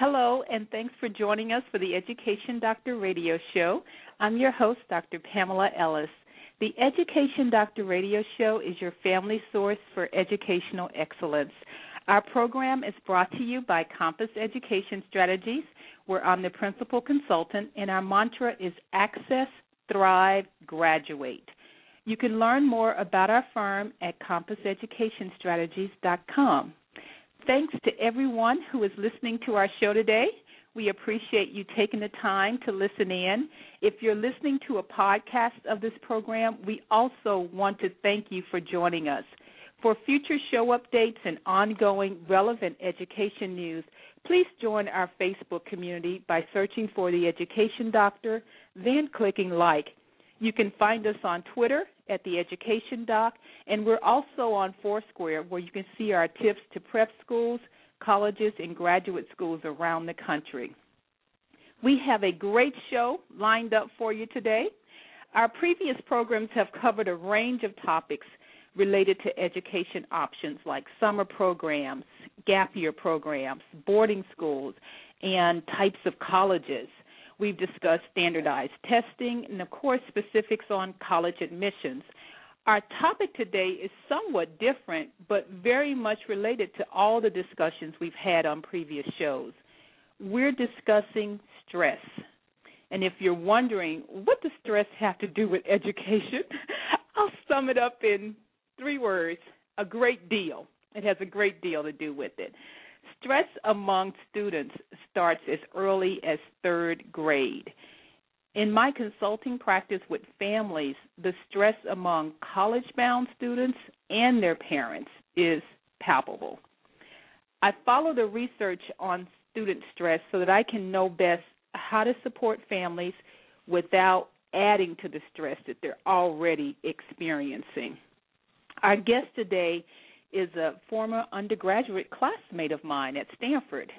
Hello, and thanks for joining us for the Education Doctor Radio Show. I'm your host, Dr. Pamela Ellis. The Education Doctor Radio Show is your family source for educational excellence. Our program is brought to you by Compass Education Strategies. Where I'm the principal consultant, and our mantra is Access, Thrive, Graduate. You can learn more about our firm at compasseducationstrategies.com. Thanks to everyone who is listening to our show today. We appreciate you taking the time to listen in. If you're listening to a podcast of this program, we also want to thank you for joining us. For future show updates and ongoing relevant education news, please join our Facebook community by searching for the Education Doctor, then clicking like. You can find us on Twitter at the Education Doc, and we're also on Foursquare where you can see our tips to prep schools, colleges, and graduate schools around the country. We have a great show lined up for you today. Our previous programs have covered a range of topics related to education options like summer programs, gap year programs, boarding schools, and types of colleges. We've discussed standardized testing and, of course, specifics on college admissions. Our topic today is somewhat different, but very much related to all the discussions we've had on previous shows. We're discussing stress. And if you're wondering, what does stress have to do with education? I'll sum it up in three words a great deal. It has a great deal to do with it. Stress among students starts as early as third grade. In my consulting practice with families, the stress among college bound students and their parents is palpable. I follow the research on student stress so that I can know best how to support families without adding to the stress that they're already experiencing. Our guest today is a former undergraduate classmate of mine at Stanford.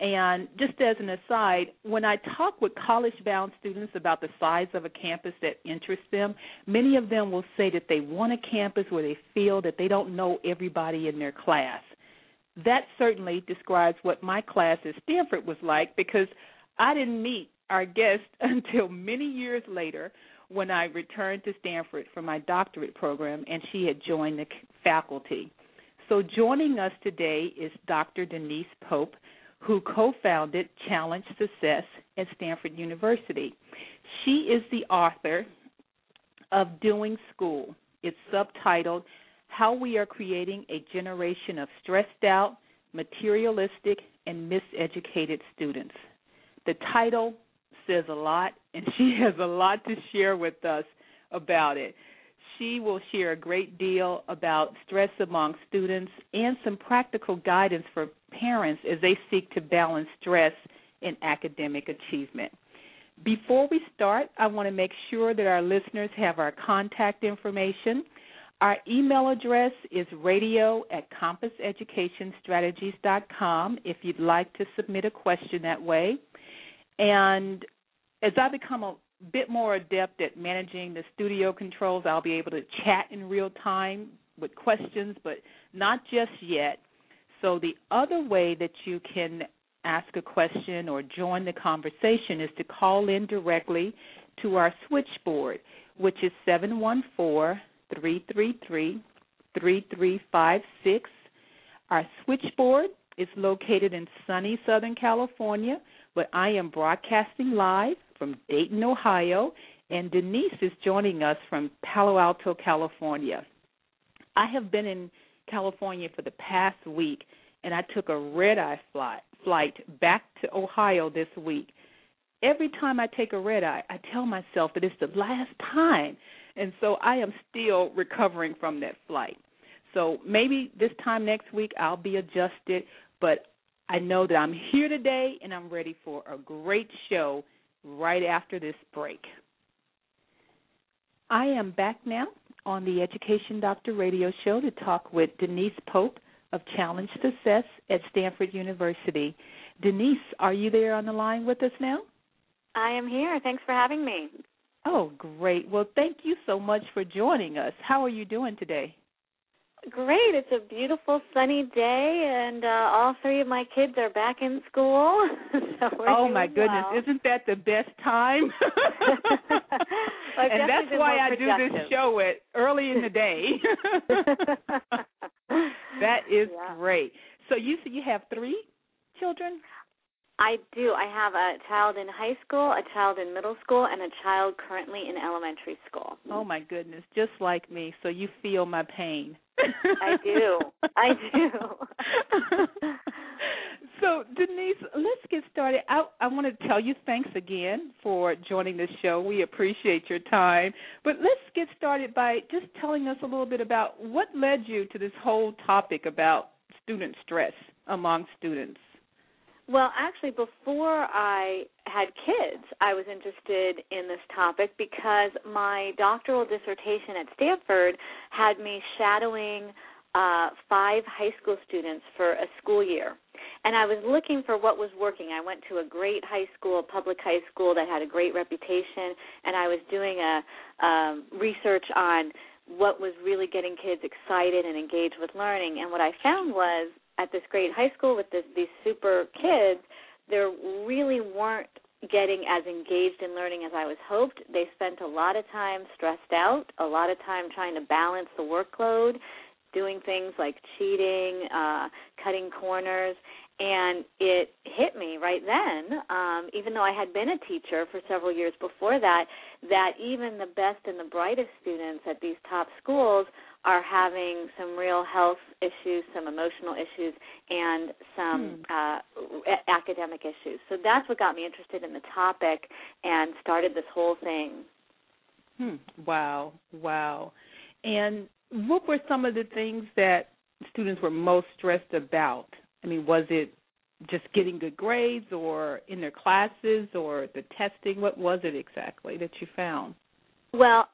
And just as an aside, when I talk with college bound students about the size of a campus that interests them, many of them will say that they want a campus where they feel that they don't know everybody in their class. That certainly describes what my class at Stanford was like because I didn't meet our guest until many years later when I returned to Stanford for my doctorate program and she had joined the faculty. So joining us today is Dr. Denise Pope, who co founded Challenge Success at Stanford University. She is the author of Doing School. It's subtitled How We Are Creating a Generation of Stressed Out, Materialistic, and Miseducated Students. The title says a lot, and she has a lot to share with us about it. She will share a great deal about stress among students and some practical guidance for parents as they seek to balance stress and academic achievement. Before we start, I want to make sure that our listeners have our contact information. Our email address is radio at compasseducationstrategies.com if you'd like to submit a question that way. And as I become a bit more adept at managing the studio controls, I'll be able to chat in real time with questions, but not just yet. So, the other way that you can ask a question or join the conversation is to call in directly to our switchboard, which is 714 333 3356. Our switchboard is located in sunny Southern California, but I am broadcasting live from Dayton, Ohio, and Denise is joining us from Palo Alto, California. I have been in California for the past week, and I took a red eye flight, flight back to Ohio this week. Every time I take a red eye, I tell myself that it's the last time, and so I am still recovering from that flight. So maybe this time next week I'll be adjusted, but I know that I'm here today and I'm ready for a great show right after this break. I am back now on the Education Doctor radio show to talk with Denise Pope of Challenge Success at Stanford University. Denise, are you there on the line with us now? I am here. Thanks for having me. Oh, great. Well, thank you so much for joining us. How are you doing today? Great. It's a beautiful sunny day, and uh, all three of my kids are back in school. so oh my goodness! Well. Isn't that the best time? well, and that's why I productive. do this show at early in the day. that is yeah. great. So you said you have three children? I do. I have a child in high school, a child in middle school, and a child currently in elementary school. Oh my goodness, just like me. So you feel my pain. I do. I do. so Denise, let's get started. I, I want to tell you thanks again for joining the show. We appreciate your time. But let's get started by just telling us a little bit about what led you to this whole topic about student stress among students. Well, actually, before I had kids, I was interested in this topic because my doctoral dissertation at Stanford had me shadowing uh, five high school students for a school year. And I was looking for what was working. I went to a great high school, public high school that had a great reputation, and I was doing a um, research on what was really getting kids excited and engaged with learning. And what I found was at this great high school with this, these super kids, there really weren't getting as engaged in learning as I was hoped. They spent a lot of time stressed out, a lot of time trying to balance the workload, doing things like cheating, uh, cutting corners, and it hit me right then, um, even though I had been a teacher for several years before that, that even the best and the brightest students at these top schools are having some real health issues, some emotional issues, and some hmm. uh, academic issues. So that's what got me interested in the topic and started this whole thing. Hmm. Wow, wow. And what were some of the things that students were most stressed about? I mean, was it just getting good grades or in their classes or the testing? What was it exactly that you found? Well,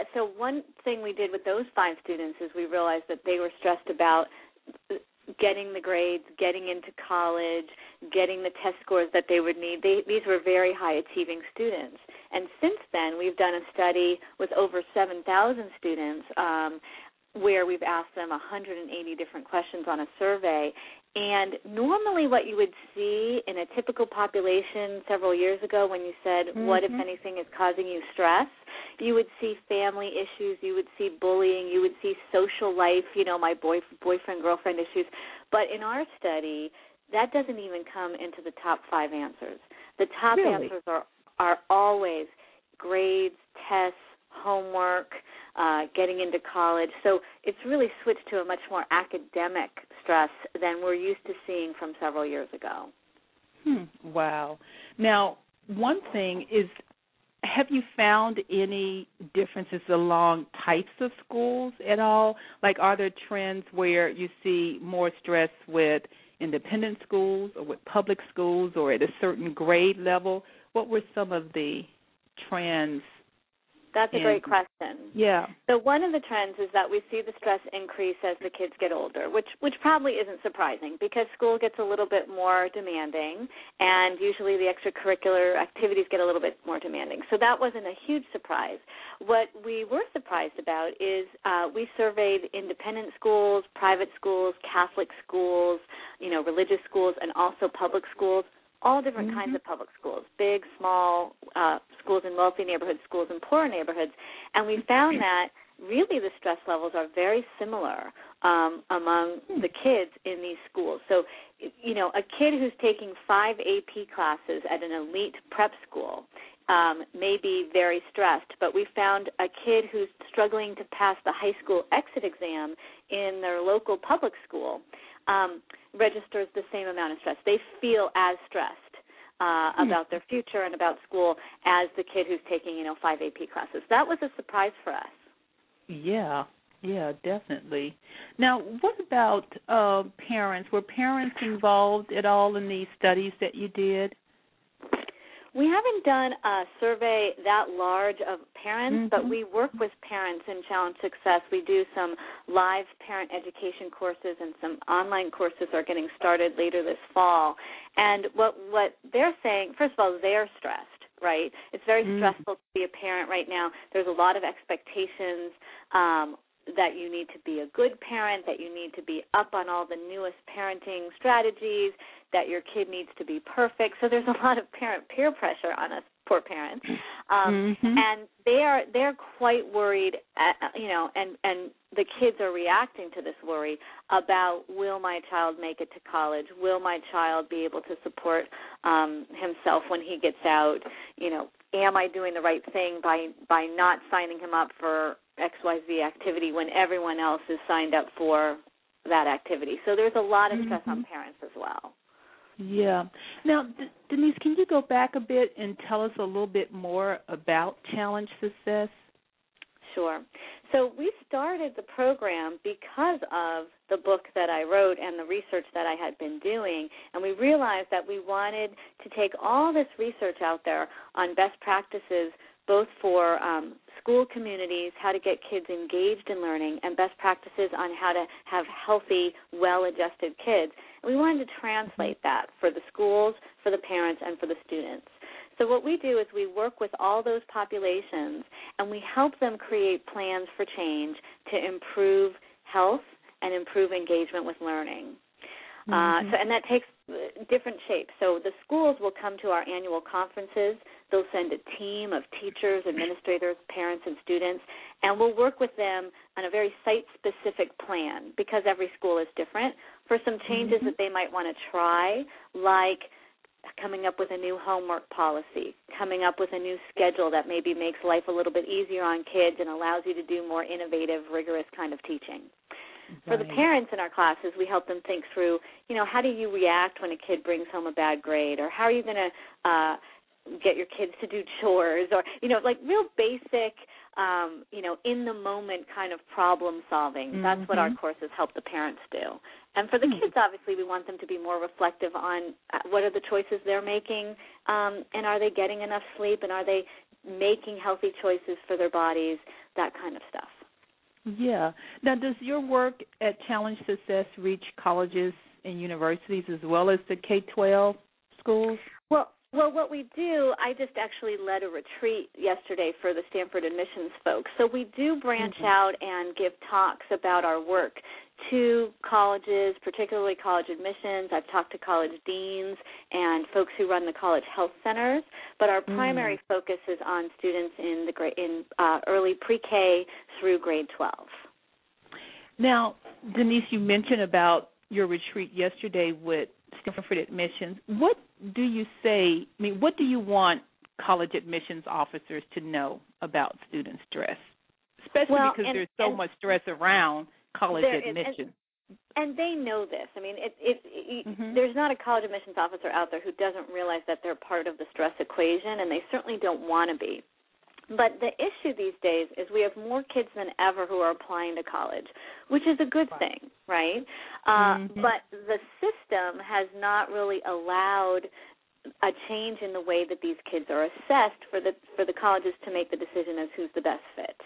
uh, so one thing we did with those five students is we realized that they were stressed about getting the grades, getting into college, getting the test scores that they would need. They, these were very high achieving students. And since then, we've done a study with over 7,000 students um, where we've asked them 180 different questions on a survey. And normally, what you would see in a typical population several years ago, when you said, mm-hmm. What, if anything, is causing you stress? you would see family issues, you would see bullying, you would see social life, you know, my boy, boyfriend, girlfriend issues. But in our study, that doesn't even come into the top five answers. The top really? answers are, are always grades, tests, homework, uh, getting into college. So it's really switched to a much more academic stress than we're used to seeing from several years ago. Hmm. Wow. Now, one thing is have you found any differences along types of schools at all? Like, are there trends where you see more stress with independent schools or with public schools or at a certain grade level? What were some of the trends that's a and, great question. Yeah. So one of the trends is that we see the stress increase as the kids get older, which which probably isn't surprising because school gets a little bit more demanding and usually the extracurricular activities get a little bit more demanding. So that wasn't a huge surprise. What we were surprised about is uh, we surveyed independent schools, private schools, Catholic schools, you know, religious schools, and also public schools all different mm-hmm. kinds of public schools, big, small uh, schools in wealthy neighborhoods, schools in poorer neighborhoods, and we found that really the stress levels are very similar um, among hmm. the kids in these schools. So, you know, a kid who's taking five AP classes at an elite prep school um, may be very stressed, but we found a kid who's struggling to pass the high school exit exam in their local public school um, registers the same amount of stress. They feel as stressed uh, hmm. about their future and about school as the kid who's taking, you know, five AP classes. That was a surprise for us. Yeah, yeah, definitely. Now, what about uh, parents? Were parents involved at all in these studies that you did? We haven't done a survey that large of parents, mm-hmm. but we work with parents in Challenge Success. We do some live parent education courses and some online courses are getting started later this fall. And what what they're saying, first of all, they're stressed, right? It's very mm-hmm. stressful to be a parent right now. There's a lot of expectations. Um, that you need to be a good parent, that you need to be up on all the newest parenting strategies, that your kid needs to be perfect. So there's a lot of parent peer pressure on us poor parents. Um mm-hmm. and they are they're quite worried at, you know and and the kids are reacting to this worry about will my child make it to college? Will my child be able to support um himself when he gets out? You know, am I doing the right thing by by not signing him up for XYZ activity when everyone else is signed up for that activity. So there's a lot of stress mm-hmm. on parents as well. Yeah. Now, D- Denise, can you go back a bit and tell us a little bit more about Challenge Success? Sure. So we started the program because of the book that I wrote and the research that I had been doing, and we realized that we wanted to take all this research out there on best practices both for um, school communities, how to get kids engaged in learning, and best practices on how to have healthy, well adjusted kids. And we wanted to translate that for the schools, for the parents, and for the students. So, what we do is we work with all those populations and we help them create plans for change to improve health and improve engagement with learning. Uh, mm-hmm. Uh, so, and that takes different shapes. So the schools will come to our annual conferences. They'll send a team of teachers, administrators, parents, and students, and we'll work with them on a very site-specific plan because every school is different for some changes mm-hmm. that they might want to try, like coming up with a new homework policy, coming up with a new schedule that maybe makes life a little bit easier on kids and allows you to do more innovative, rigorous kind of teaching. For the parents in our classes, we help them think through, you know, how do you react when a kid brings home a bad grade, or how are you going to uh, get your kids to do chores, or you know, like real basic, um, you know, in the moment kind of problem solving. Mm-hmm. That's what our mm-hmm. courses help the parents do. And for the mm-hmm. kids, obviously, we want them to be more reflective on uh, what are the choices they're making, um, and are they getting enough sleep, and are they making healthy choices for their bodies, that kind of stuff. Yeah. Now, does your work at Challenge Success reach colleges and universities as well as the K 12 schools? Well, well, what we do, I just actually led a retreat yesterday for the Stanford admissions folks. So we do branch mm-hmm. out and give talks about our work to colleges, particularly college admissions. I've talked to college deans and folks who run the college health centers, but our primary mm. focus is on students in the grade in uh, early pre-K through grade 12. Now, Denise, you mentioned about your retreat yesterday with Stanford admissions. What do you say? I mean, what do you want college admissions officers to know about student stress, especially well, because and, there's so much stress around college there admission. Is, and, and they know this. I mean, it, it, it, mm-hmm. there's not a college admissions officer out there who doesn't realize that they're part of the stress equation, and they certainly don't want to be. But the issue these days is we have more kids than ever who are applying to college, which is a good thing, right? Uh, mm-hmm. But the system has not really allowed a change in the way that these kids are assessed for the for the colleges to make the decision as who's the best fit.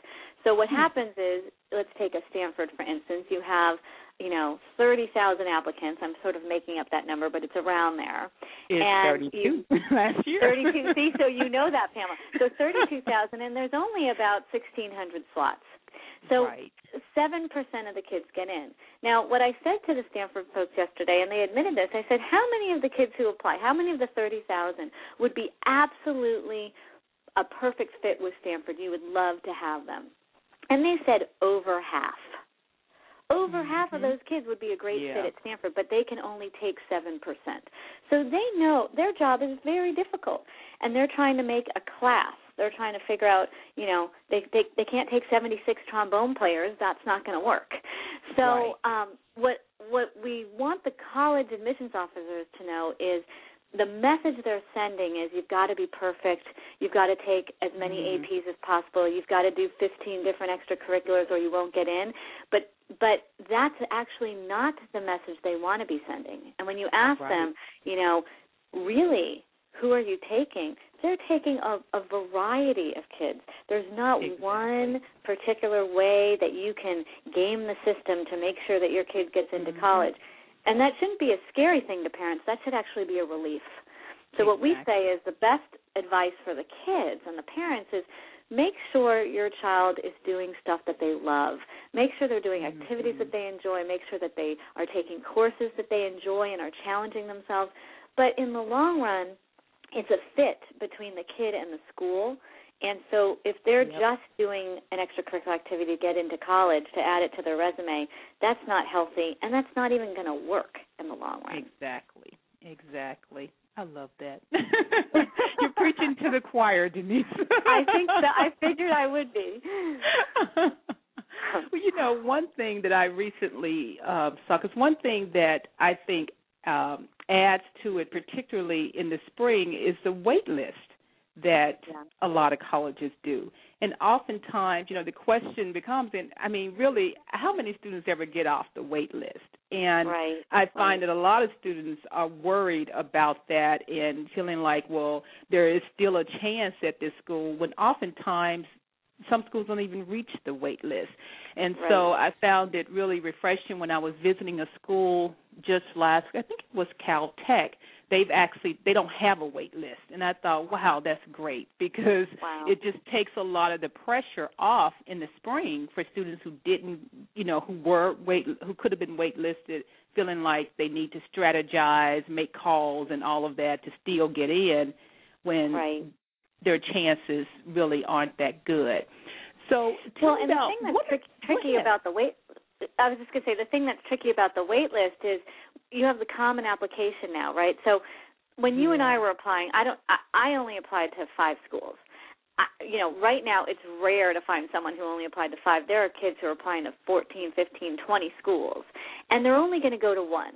So what hmm. happens is, let's take a Stanford for instance. You have, you know, thirty thousand applicants. I'm sort of making up that number, but it's around there. It's and 32 last year. Thirty-two. see, so you know that, Pamela. So thirty-two thousand, and there's only about sixteen hundred slots. So seven right. percent of the kids get in. Now, what I said to the Stanford folks yesterday, and they admitted this, I said, how many of the kids who apply, how many of the thirty thousand would be absolutely a perfect fit with Stanford? You would love to have them. And they said over half. Over mm-hmm. half of those kids would be a great yeah. fit at Stanford, but they can only take 7%. So they know their job is very difficult and they're trying to make a class. They're trying to figure out, you know, they they they can't take 76 trombone players. That's not going to work. So, right. um what what we want the college admissions officers to know is the message they're sending is you've got to be perfect. You've got to take as many mm-hmm. APs as possible. You've got to do 15 different extracurriculars or you won't get in. But but that's actually not the message they want to be sending. And when you ask right. them, you know, really, who are you taking? They're taking a, a variety of kids. There's not exactly. one particular way that you can game the system to make sure that your kid gets into mm-hmm. college and that shouldn't be a scary thing to parents. That should actually be a relief. So exactly. what we say is the best advice for the kids and the parents is make sure your child is doing stuff that they love. Make sure they're doing activities mm-hmm. that they enjoy. Make sure that they are taking courses that they enjoy and are challenging themselves. But in the long run, it's a fit between the kid and the school. And so if they're yep. just doing an extracurricular activity to get into college to add it to their resume, that's not healthy and that's not even going to work in the long run. Exactly. Exactly. I love that. You're preaching to the choir, Denise. I think that I figured I would be. well, you know, one thing that I recently uh, saw, because one thing that I think um, adds to it, particularly in the spring, is the wait list that a lot of colleges do. And oftentimes, you know, the question becomes, and I mean, really, how many students ever get off the wait list? And right. I find right. that a lot of students are worried about that and feeling like, well, there is still a chance at this school, when oftentimes some schools don't even reach the wait list. And right. so I found it really refreshing when I was visiting a school just last I think it was Cal Tech they've actually they don't have a wait list and i thought wow that's great because wow. it just takes a lot of the pressure off in the spring for students who didn't you know who were wait who could have been wait listed feeling like they need to strategize make calls and all of that to still get in when right. their chances really aren't that good so well and about, the thing that's tricky about the wait I was just going to say the thing that's tricky about the wait list is you have the common application now, right? So when you yeah. and I were applying, I don't I, I only applied to five schools. I, you know, right now it's rare to find someone who only applied to five. There are kids who are applying to 14, 15, 20 schools, and they're only going to go to one.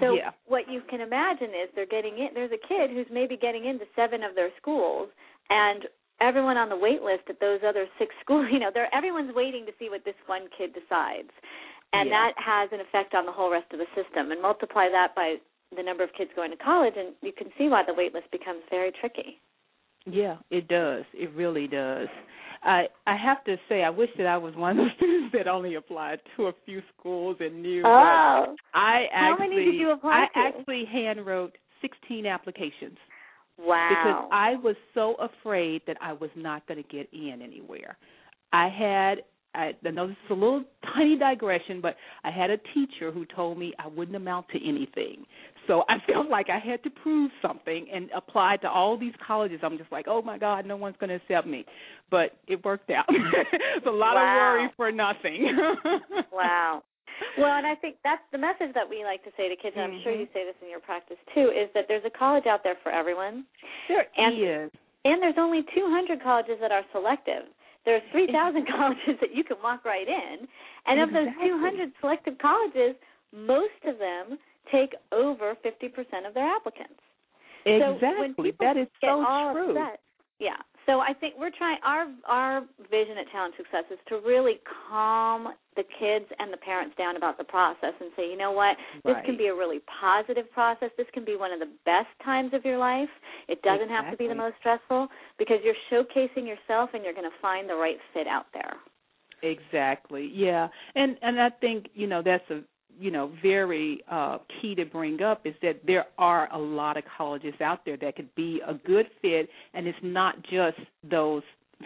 So yeah. what you can imagine is they're getting in. There's a kid who's maybe getting into seven of their schools, and everyone on the wait list at those other six schools, you know, they're everyone's waiting to see what this one kid decides. And yeah. that has an effect on the whole rest of the system. And multiply that by the number of kids going to college and you can see why the wait list becomes very tricky. Yeah, it does. It really does. I I have to say I wish that I was one of the students that only applied to a few schools and knew oh. I actually How many did you apply I to? actually hand wrote 16 applications. Wow. Because I was so afraid that I was not going to get in anywhere. I had I, I know this is a little tiny digression, but I had a teacher who told me I wouldn't amount to anything. So I felt like I had to prove something and applied to all these colleges. I'm just like, oh my God, no one's going to accept me. But it worked out. it's a lot wow. of worry for nothing. wow. Well, and I think that's the message that we like to say to kids, and I'm sure you Mm-hmm. say this in your practice too, is that there's a college out there for everyone. There and, is. And there's only 200 colleges that are selective. There's 3,000 colleges that you can walk right in, and of those 200 selective colleges, most of them take over 50% of their applicants. Exactly. So when people that is so true. Upset, yeah. So I think we're trying our our vision at Challenge Success is to really calm the kids and the parents down about the process and say, you know what, this right. can be a really positive process. This can be one of the best times of your life. It doesn't exactly. have to be the most stressful because you're showcasing yourself and you're going to find the right fit out there. Exactly. Yeah. And and I think, you know, that's a you know very uh, key to bring up is that there are a lot of colleges out there that could be a good fit, and it's not just those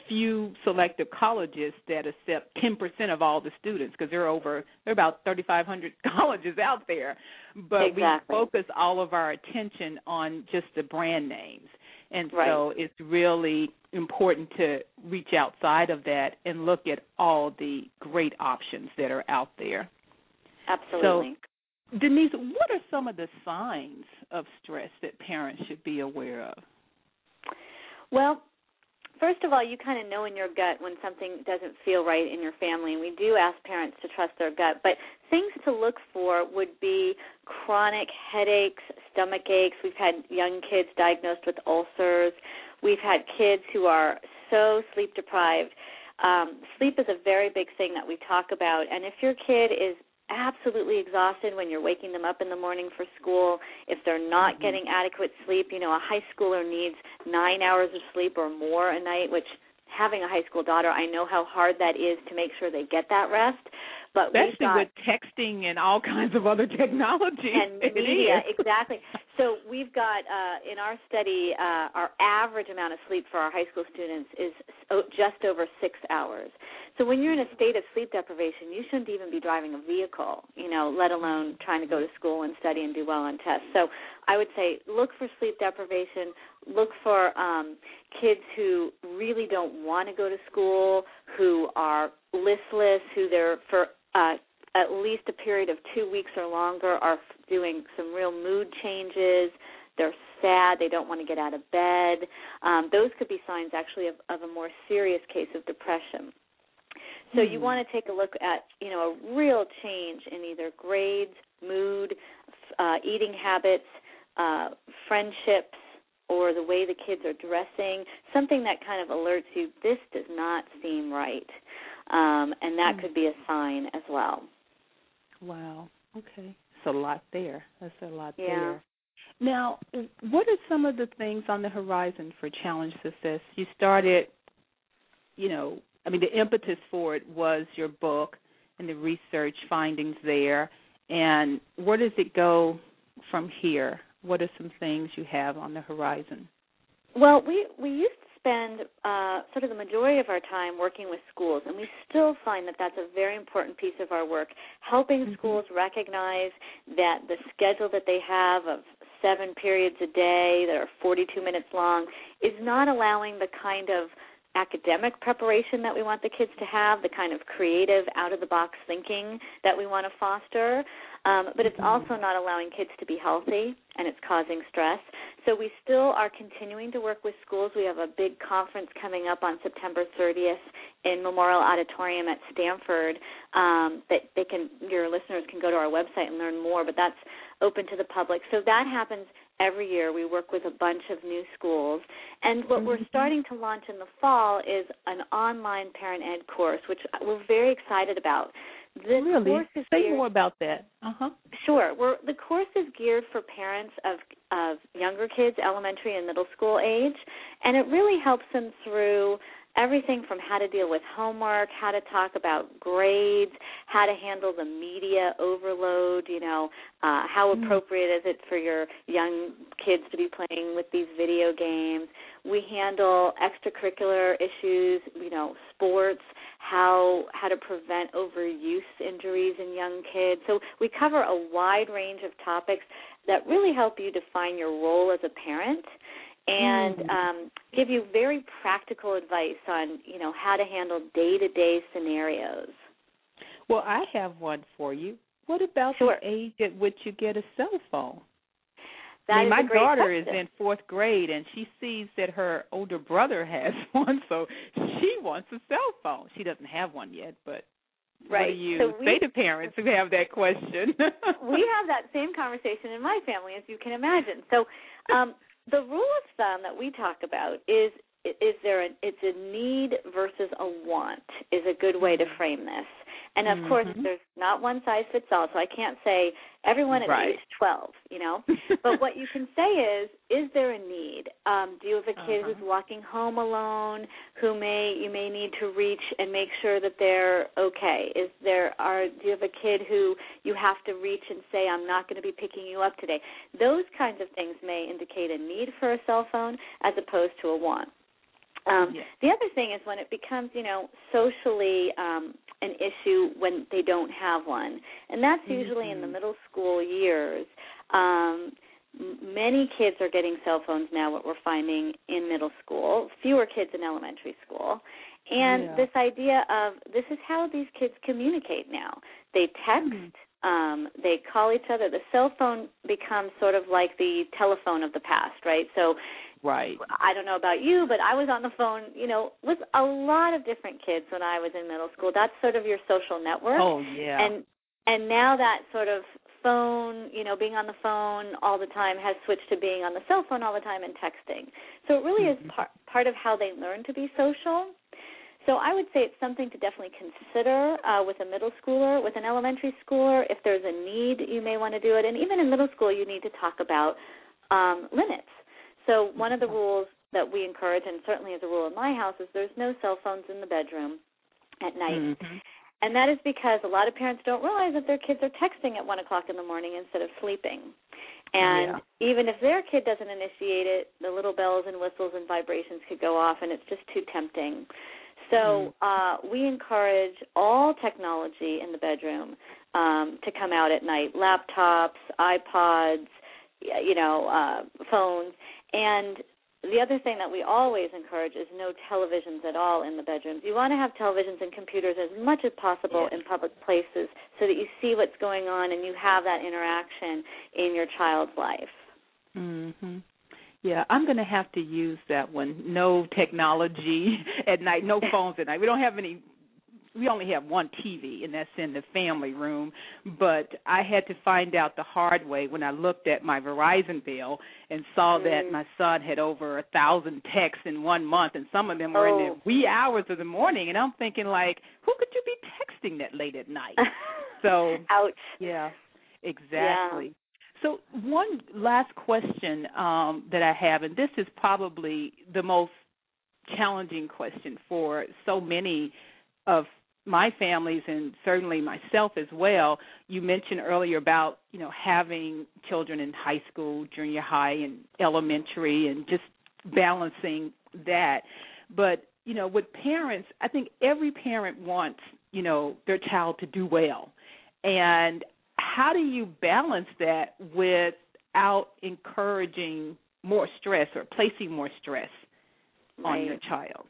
few selective colleges that accept 10% of all the students because there are over there are about 3500 colleges out there but exactly. we focus all of our attention on just the brand names and right. so it's really important to reach outside of that and look at all the great options that are out there Absolutely. So, Denise, what are some of the signs of stress that parents should be aware of? Well, first of all, you kind of know in your gut when something doesn't feel right in your family, and we do ask parents to trust their gut. But things to look for would be chronic headaches, stomach aches. We've had young kids diagnosed with ulcers. We've had kids who are so sleep deprived. Um, sleep is a very big thing that we talk about, and if your kid is absolutely exhausted when you're waking them up in the morning for school, if they're not mm-hmm. getting adequate sleep, you know, a high schooler needs 9 hours of sleep or more a night, which having a high school daughter, I know how hard that is to make sure they get that rest. But especially got, with texting and all kinds of other technology and media, exactly. So we've got uh, in our study, uh, our average amount of sleep for our high school students is just over six hours. So when you're in a state of sleep deprivation, you shouldn't even be driving a vehicle, you know, let alone trying to go to school and study and do well on tests. So I would say look for sleep deprivation. Look for um, kids who really don't want to go to school, who are listless, who they're for uh, at least a period of two weeks or longer are doing some real mood changes. They're sad. They don't want to get out of bed. Um, those could be signs actually of, of a more serious case of depression. So you hmm. want to take a look at you know a real change in either grades, mood, uh, eating habits, uh, friendships, or the way the kids are dressing. Something that kind of alerts you this does not seem right, um, and that mm-hmm. could be a sign as well. Wow. Okay. It's a lot there. That's a lot yeah. there. Now, what are some of the things on the horizon for Challenge Success? You started, you know, I mean, the impetus for it was your book and the research findings there. And where does it go from here? What are some things you have on the horizon? Well, we we used spend uh, sort of the majority of our time working with schools, and we still find that that's a very important piece of our work, helping mm-hmm. schools recognize that the schedule that they have of seven periods a day that are 42 minutes long is not allowing the kind of academic preparation that we want the kids to have, the kind of creative, out of the box thinking that we want to foster. Um, but it's mm-hmm. also not allowing kids to be healthy and it's causing stress. So we still are continuing to work with schools. We have a big conference coming up on September 30th in Memorial Auditorium at Stanford um, that they can your listeners can go to our website and learn more. But that's open to the public. So that happens every year. We work with a bunch of new schools. And what we're mm-hmm. starting to launch in the fall is an online parent ed course, which we're very excited about. This really? Say geared, more about that. Uh huh. Sure. We're, the course is geared for parents of of younger kids, elementary and middle school age, and it really helps them through everything from how to deal with homework, how to talk about grades, how to handle the media overload, you know, uh, how mm. appropriate is it for your young kids to be playing with these video games. We handle extracurricular issues, you know, sports, how how to prevent overuse injuries in young kids. So we cover a wide range of topics that really help you define your role as a parent and mm-hmm. um, give you very practical advice on you know how to handle day to day scenarios. Well, I have one for you. What about sure. the age at which you get a cell phone? That I mean, my daughter question. is in fourth grade, and she sees that her older brother has one, so she wants a cell phone. She doesn't have one yet, but right. what do you so say to parents who have that question? we have that same conversation in my family, as you can imagine. So, um, the rule of thumb that we talk about is is there a, it's a need versus a want is a good way to mm-hmm. frame this. And of mm-hmm. course, there's not one size fits all, so I can't say everyone at right. age 12, you know. but what you can say is, is there a need? Um, do you have a kid uh-huh. who's walking home alone, who may you may need to reach and make sure that they're okay? Is there are do you have a kid who you have to reach and say, I'm not going to be picking you up today? Those kinds of things may indicate a need for a cell phone as opposed to a want. Um, yes. The other thing is when it becomes, you know, socially um, an issue when they don't have one, and that's mm-hmm. usually in the middle school years. Um, many kids are getting cell phones now. What we're finding in middle school, fewer kids in elementary school, and yeah. this idea of this is how these kids communicate now. They text. Mm-hmm. Um, they call each other. The cell phone becomes sort of like the telephone of the past, right? So Right. I don't know about you, but I was on the phone, you know, with a lot of different kids when I was in middle school. That's sort of your social network. Oh yeah. And and now that sort of phone, you know, being on the phone all the time has switched to being on the cell phone all the time and texting. So it really mm-hmm. is part part of how they learn to be social. So I would say it's something to definitely consider uh, with a middle schooler, with an elementary schooler. If there's a need, you may want to do it. And even in middle school, you need to talk about um, limits so one of the rules that we encourage, and certainly is a rule in my house, is there's no cell phones in the bedroom at night. Mm-hmm. And that is because a lot of parents don't realize that their kids are texting at one o'clock in the morning instead of sleeping. And yeah. even if their kid doesn't initiate it, the little bells and whistles and vibrations could go off, and it's just too tempting. So mm. uh, we encourage all technology in the bedroom um, to come out at night: laptops, iPods, you know, uh, phones, and the other thing that we always encourage is no televisions at all in the bedrooms. You want to have televisions and computers as much as possible yes. in public places so that you see what's going on and you have that interaction in your child's life. Mhm. Yeah, I'm going to have to use that one. No technology at night, no phones at night. We don't have any we only have one TV, and that's in the family room. But I had to find out the hard way when I looked at my Verizon bill and saw mm. that my son had over a thousand texts in one month, and some of them were oh. in the wee hours of the morning. And I'm thinking, like, who could you be texting that late at night? so, ouch. Yeah, exactly. Yeah. So, one last question um, that I have, and this is probably the most challenging question for so many of my families and certainly myself as well. You mentioned earlier about you know having children in high school, junior high, and elementary, and just balancing that. But you know, with parents, I think every parent wants you know their child to do well, and how do you balance that without encouraging more stress or placing more stress on your child?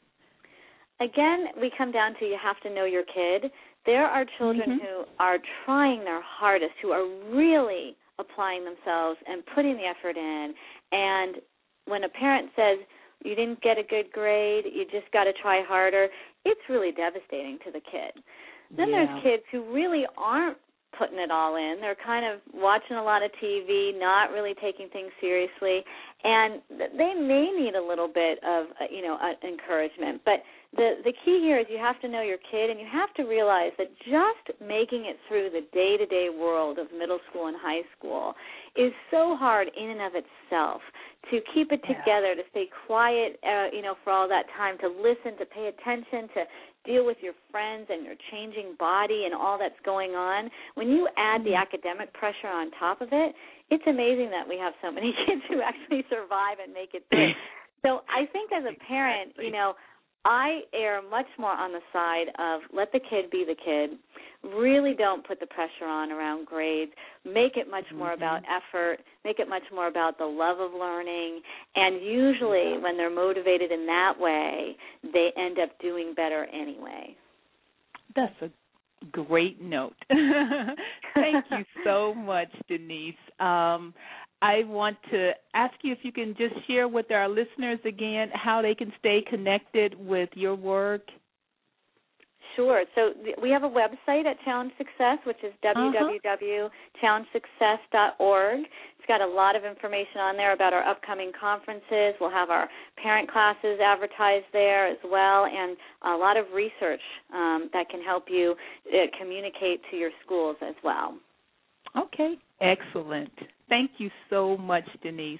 Again, we come down to you have to know your kid. There are children mm-hmm. who are trying their hardest, who are really applying themselves and putting the effort in. And when a parent says, you didn't get a good grade, you just got to try harder, it's really devastating to the kid. Then yeah. there's kids who really aren't putting it all in. They're kind of watching a lot of TV, not really taking things seriously, and they may need a little bit of, uh, you know, uh, encouragement. But the the key here is you have to know your kid and you have to realize that just making it through the day-to-day world of middle school and high school is so hard in and of itself to keep it together yeah. to stay quiet uh, you know for all that time to listen to pay attention to deal with your friends and your changing body and all that's going on when you add the mm-hmm. academic pressure on top of it it's amazing that we have so many kids who actually survive and make it through so i think as a parent you know I err much more on the side of let the kid be the kid. Really don't put the pressure on around grades. Make it much more mm-hmm. about effort. Make it much more about the love of learning. And usually, yeah. when they're motivated in that way, they end up doing better anyway. That's a great note. Thank you so much, Denise. Um, I want to ask you if you can just share with our listeners again how they can stay connected with your work. Sure. So we have a website at Challenge Success, which is uh-huh. www.challengesuccess.org. It's got a lot of information on there about our upcoming conferences. We'll have our parent classes advertised there as well, and a lot of research um, that can help you uh, communicate to your schools as well. Okay, excellent. Thank you so much, Denise.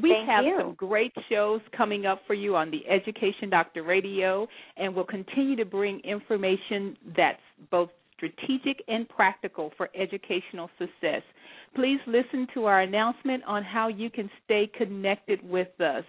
We Thank have you. some great shows coming up for you on the Education Doctor Radio, and we'll continue to bring information that's both strategic and practical for educational success. Please listen to our announcement on how you can stay connected with us.